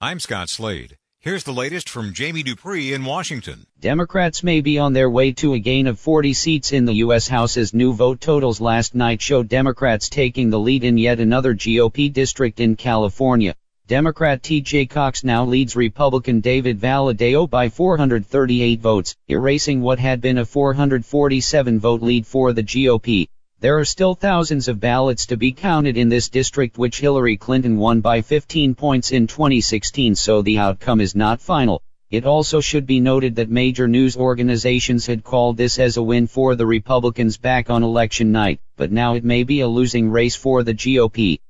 I'm Scott Slade. Here's the latest from Jamie Dupree in Washington. Democrats may be on their way to a gain of 40 seats in the U.S. House as new vote totals last night show Democrats taking the lead in yet another GOP district in California. Democrat T.J. Cox now leads Republican David Valadao by 438 votes, erasing what had been a 447 vote lead for the GOP. There are still thousands of ballots to be counted in this district which Hillary Clinton won by 15 points in 2016 so the outcome is not final. It also should be noted that major news organizations had called this as a win for the Republicans back on election night, but now it may be a losing race for the GOP.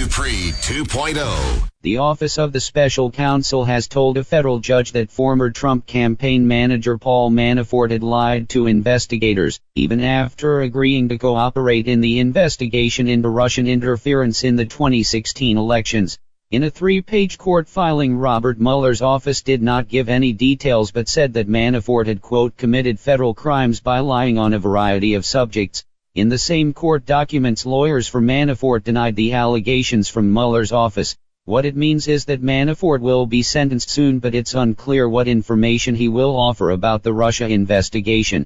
Dupree 2.0. The Office of the Special Counsel has told a federal judge that former Trump campaign manager Paul Manafort had lied to investigators, even after agreeing to cooperate in the investigation into Russian interference in the 2016 elections. In a three-page court filing Robert Mueller's office did not give any details but said that Manafort had quote committed federal crimes by lying on a variety of subjects. In the same court documents lawyers for Manafort denied the allegations from Mueller's office. What it means is that Manafort will be sentenced soon but it's unclear what information he will offer about the Russia investigation.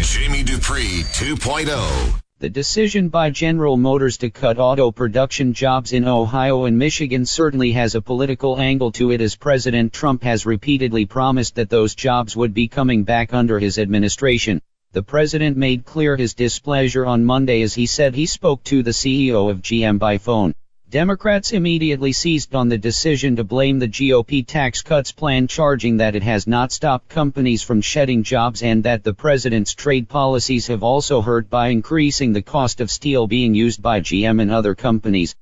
Jamie Dupree 2.0. The decision by General Motors to cut auto production jobs in Ohio and Michigan certainly has a political angle to it as President Trump has repeatedly promised that those jobs would be coming back under his administration. The president made clear his displeasure on Monday as he said he spoke to the CEO of GM by phone. Democrats immediately seized on the decision to blame the GOP tax cuts plan charging that it has not stopped companies from shedding jobs and that the president's trade policies have also hurt by increasing the cost of steel being used by GM and other companies.